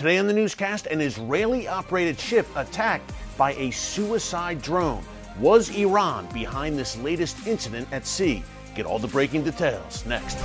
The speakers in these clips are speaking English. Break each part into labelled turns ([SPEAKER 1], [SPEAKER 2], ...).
[SPEAKER 1] Today on the newscast, an Israeli operated ship attacked by a suicide drone. Was Iran behind this latest incident at sea? Get all the breaking details next.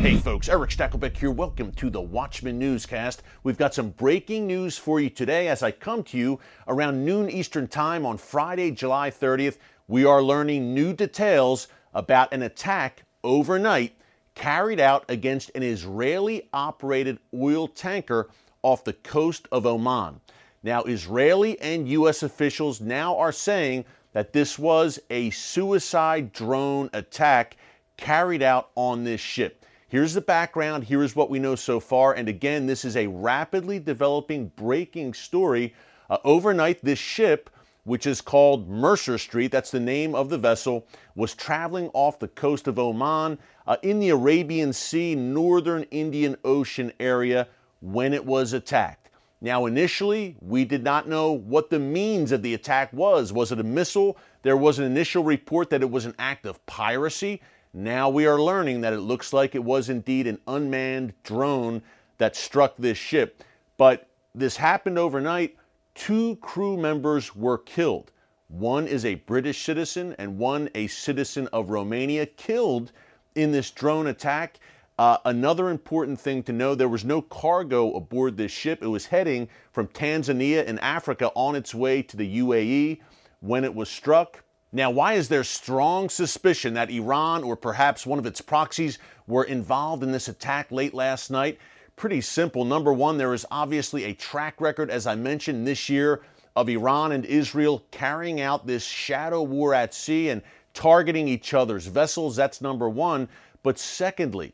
[SPEAKER 1] Hey folks, Erick Stakelbeck here. Welcome to the Watchman Newscast. We've got some breaking news for you today as I come to you around noon Eastern Time on Friday, July 30th. We are learning new details about an attack overnight carried out against an Israeli operated oil tanker off the coast of Oman. Now, Israeli and U.S. officials now are saying that this was a suicide drone attack carried out on this ship. Here's the background. Here is what we know so far. And again, this is a rapidly developing breaking story. Uh, overnight, this ship, which is called Mercer Street, that's the name of the vessel, was traveling off the coast of Oman uh, in the Arabian Sea, northern Indian Ocean area when it was attacked. Now, initially, we did not know what the means of the attack was. Was it a missile? There was an initial report that it was an act of piracy. Now we are learning that it looks like it was indeed an unmanned drone that struck this ship. But this happened overnight. Two crew members were killed. One is a British citizen and one a citizen of Romania killed in this drone attack. Uh, another important thing to know there was no cargo aboard this ship. It was heading from Tanzania in Africa on its way to the UAE when it was struck. Now, why is there strong suspicion that Iran or perhaps one of its proxies were involved in this attack late last night? Pretty simple. Number one, there is obviously a track record, as I mentioned this year, of Iran and Israel carrying out this shadow war at sea and targeting each other's vessels. That's number one. But secondly,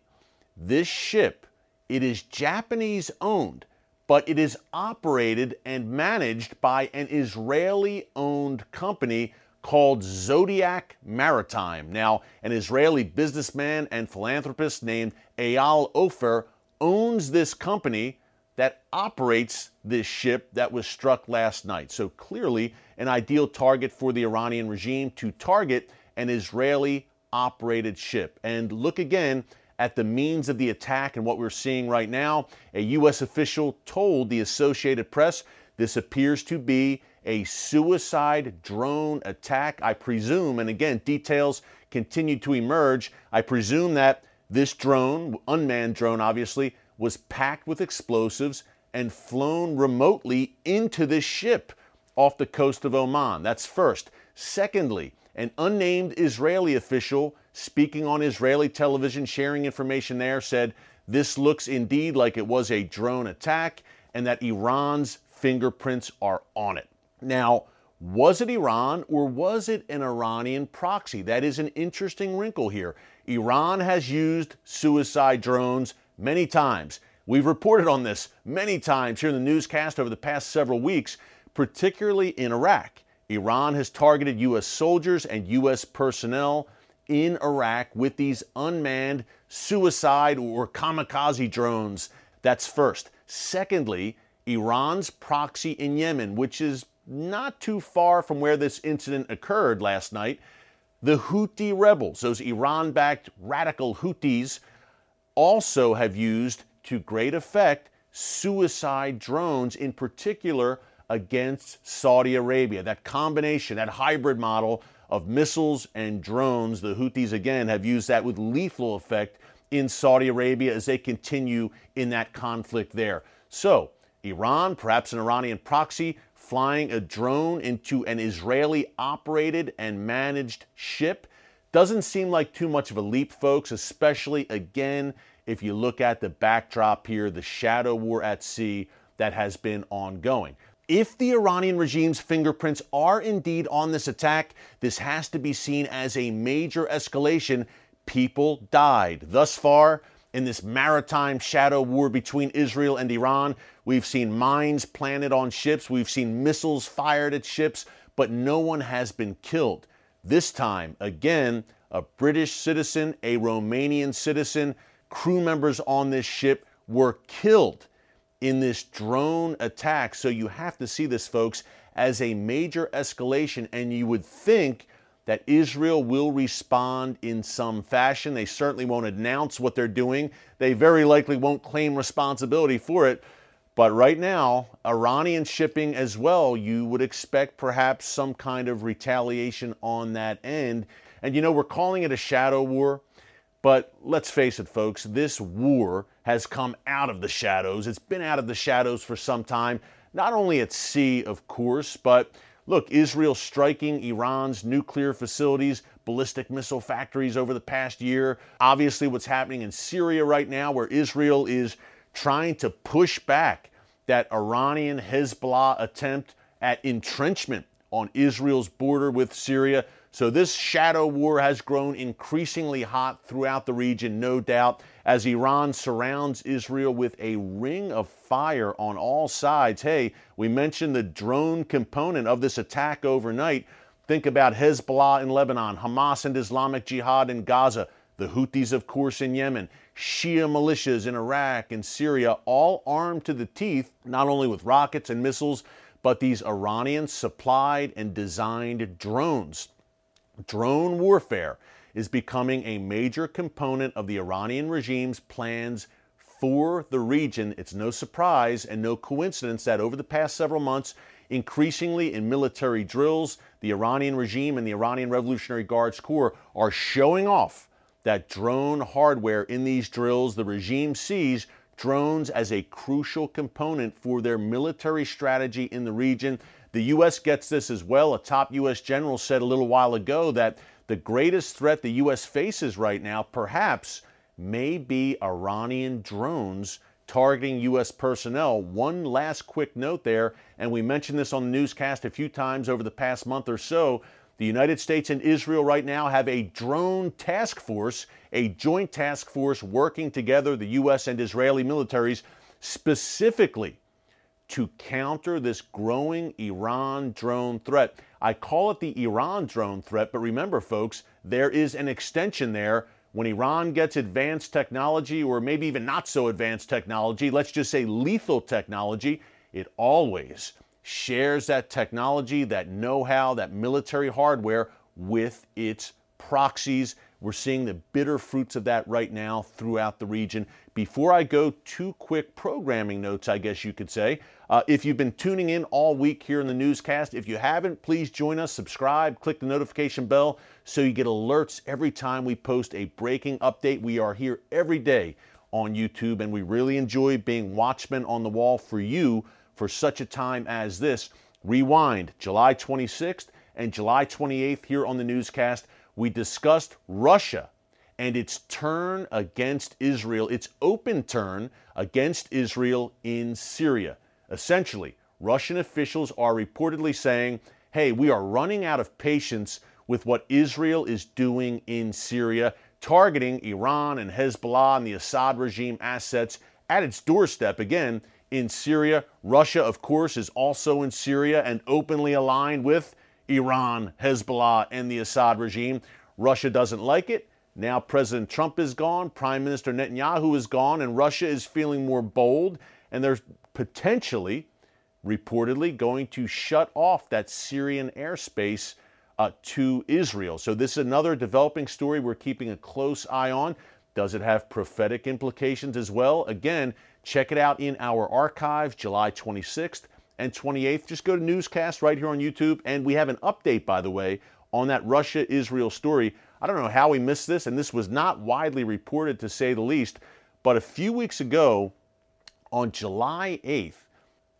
[SPEAKER 1] this ship, it is Japanese owned, but it is operated and managed by an Israeli owned company called Zodiac Maritime. Now, an Israeli businessman and philanthropist named Eyal Ofer owns this company that operates this ship that was struck last night. So clearly, an ideal target for the Iranian regime to target an Israeli operated ship. And look again at the means of the attack and what we're seeing right now. A U.S. official told the Associated Press this appears to be a suicide drone attack. I presume, and again, details continue to emerge. I presume that this drone, unmanned drone obviously, was packed with explosives and flown remotely into this ship off the coast of Oman. That's first. Secondly, an unnamed Israeli official speaking on Israeli television, sharing information there, said this looks indeed like it was a drone attack and that Iran's fingerprints are on it. Now, was it Iran or was it an Iranian proxy? That is an interesting wrinkle here. Iran has used suicide drones many times. We've reported on this many times here in the newscast over the past several weeks, particularly in Iraq. Iran has targeted U.S. soldiers and U.S. personnel in Iraq with these unmanned suicide or kamikaze drones. That's first. Secondly, Iran's proxy in Yemen, which is not too far from where this incident occurred last night, the Houthi rebels, those Iran backed radical Houthis, also have used to great effect suicide drones, in particular against Saudi Arabia. That combination, that hybrid model of missiles and drones, the Houthis again have used that with lethal effect in Saudi Arabia as they continue in that conflict there. So, Iran, perhaps an Iranian proxy, flying a drone into an Israeli operated and managed ship. Doesn't seem like too much of a leap, folks, especially again if you look at the backdrop here, the shadow war at sea that has been ongoing. If the Iranian regime's fingerprints are indeed on this attack, this has to be seen as a major escalation. People died. Thus far, in this maritime shadow war between Israel and Iran. We've seen mines planted on ships, we've seen missiles fired at ships, but no one has been killed. This time, again, a British citizen, a Romanian citizen, crew members on this ship were killed in this drone attack. So you have to see this, folks, as a major escalation, and you would think that Israel will respond in some fashion. They certainly won't announce what they're doing. They very likely won't claim responsibility for it. But right now, Iranian shipping as well, you would expect perhaps some kind of retaliation on that end. And you know, we're calling it a shadow war, but let's face it, folks, this war has come out of the shadows. It's been out of the shadows for some time, not only at sea, of course, but Look, Israel striking Iran's nuclear facilities, ballistic missile factories over the past year. Obviously, what's happening in Syria right now, where Israel is trying to push back that Iranian Hezbollah attempt at entrenchment on Israel's border with Syria. So, this shadow war has grown increasingly hot throughout the region, no doubt, as Iran surrounds Israel with a ring of fire on all sides. Hey, we mentioned the drone component of this attack overnight. Think about Hezbollah in Lebanon, Hamas and Islamic Jihad in Gaza, the Houthis, of course, in Yemen, Shia militias in Iraq and Syria, all armed to the teeth, not only with rockets and missiles, but these Iranian supplied and designed drones. Drone warfare is becoming a major component of the Iranian regime's plans for the region. It's no surprise and no coincidence that over the past several months, increasingly in military drills, the Iranian regime and the Iranian Revolutionary Guards Corps are showing off that drone hardware in these drills. The regime sees drones as a crucial component for their military strategy in the region. The U.S. gets this as well. A top U.S. general said a little while ago that the greatest threat the U.S. faces right now, perhaps, may be Iranian drones targeting U.S. personnel. One last quick note there, and we mentioned this on the newscast a few times over the past month or so. The United States and Israel right now have a drone task force, a joint task force working together, the U.S. and Israeli militaries, specifically to counter this growing Iran drone threat. I call it the Iran drone threat, but remember, folks, there is an extension there. When Iran gets advanced technology, or maybe even not so advanced technology, let's just say lethal technology, it always shares that technology, that know how, that military hardware with its proxies. We're seeing the bitter fruits of that right now throughout the region. Before I go, two quick programming notes, I guess you could say. Uh, if you've been tuning in all week here in the newscast, if you haven't, please join us, subscribe, click the notification bell so you get alerts every time we post a breaking update. We are here every day on YouTube, and we really enjoy being watchmen on the wall for you for such a time as this. Rewind, July 26th and July 28th here on the newscast, we discussed Russia and its turn against Israel, its open turn against Israel in Syria. Essentially, Russian officials are reportedly saying, hey, we are running out of patience with what Israel is doing in Syria, targeting Iran and Hezbollah and the Assad regime assets at its doorstep. Again, in Syria, Russia, of course, is also in Syria and openly aligned with Iran, Hezbollah, and the Assad regime. Russia doesn't like it. Now President Trump is gone, Prime Minister Netanyahu is gone, and Russia is feeling more bold and they're potentially, reportedly, going to shut off that Syrian airspace uh, to Israel. So, this is another developing story we're keeping a close eye on. Does it have prophetic implications as well? Again, check it out in our archives, July 26th and 28th. Just go to Newscast right here on YouTube, and we have an update, by the way, on that Russia Israel story. I don't know how we missed this, and this was not widely reported to say the least, but a few weeks ago, on July 8th,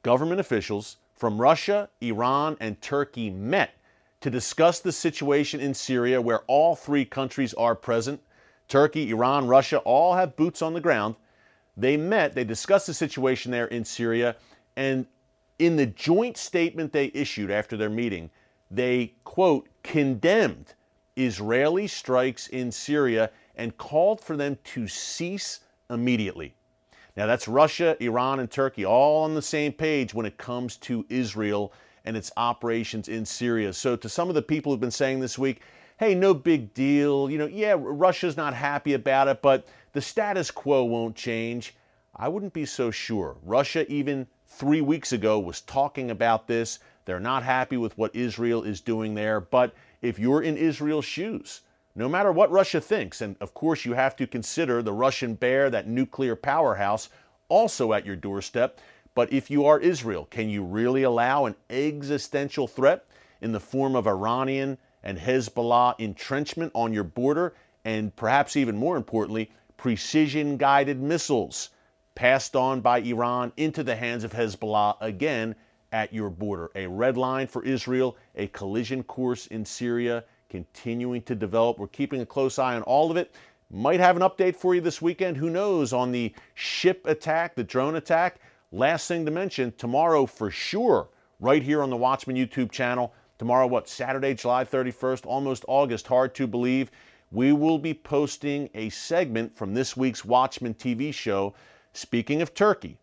[SPEAKER 1] government officials from Russia, Iran, and Turkey met to discuss the situation in Syria, where all three countries are present. Turkey, Iran, Russia all have boots on the ground. They met, they discussed the situation there in Syria, and in the joint statement they issued after their meeting, they, quote, condemned Israeli strikes in Syria and called for them to cease immediately. Now, that's Russia, Iran, and Turkey all on the same page when it comes to Israel and its operations in Syria. So, to some of the people who've been saying this week, hey, no big deal, you know, yeah, Russia's not happy about it, but the status quo won't change. I wouldn't be so sure. Russia, even three weeks ago, was talking about this. They're not happy with what Israel is doing there, but if you're in Israel's shoes. No matter what Russia thinks, and of course you have to consider the Russian bear, that nuclear powerhouse, also at your doorstep. But if you are Israel, can you really allow an existential threat in the form of Iranian and Hezbollah entrenchment on your border, and perhaps even more importantly, precision guided missiles passed on by Iran into the hands of Hezbollah again at your border? A red line for Israel, a collision course in Syria continuing to develop. We're keeping a close eye on all of it. Might have an update for you this weekend. Who knows on the ship attack, the drone attack? Last thing to mention, tomorrow for sure, right here on the Watchman YouTube channel. Tomorrow, what, Saturday, July 31st, almost August, hard to believe. We will be posting a segment from this week's Watchman TV show, speaking of Turkey,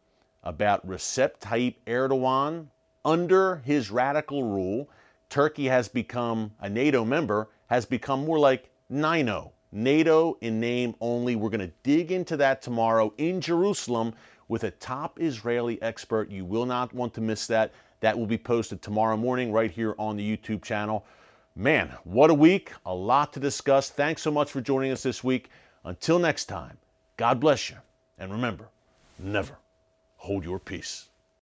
[SPEAKER 1] about Recep Tayyip Erdogan. Under his radical rule, Turkey has become a NATO member, has become more like NINO, NATO in name only. We're going to dig into that tomorrow in Jerusalem with a top Israeli expert. You will not want to miss that. That will be posted tomorrow morning right here on the YouTube channel. Man, what a week. A lot to discuss. Thanks so much for joining us this week. Until next time, God bless you. And remember, never hold your peace.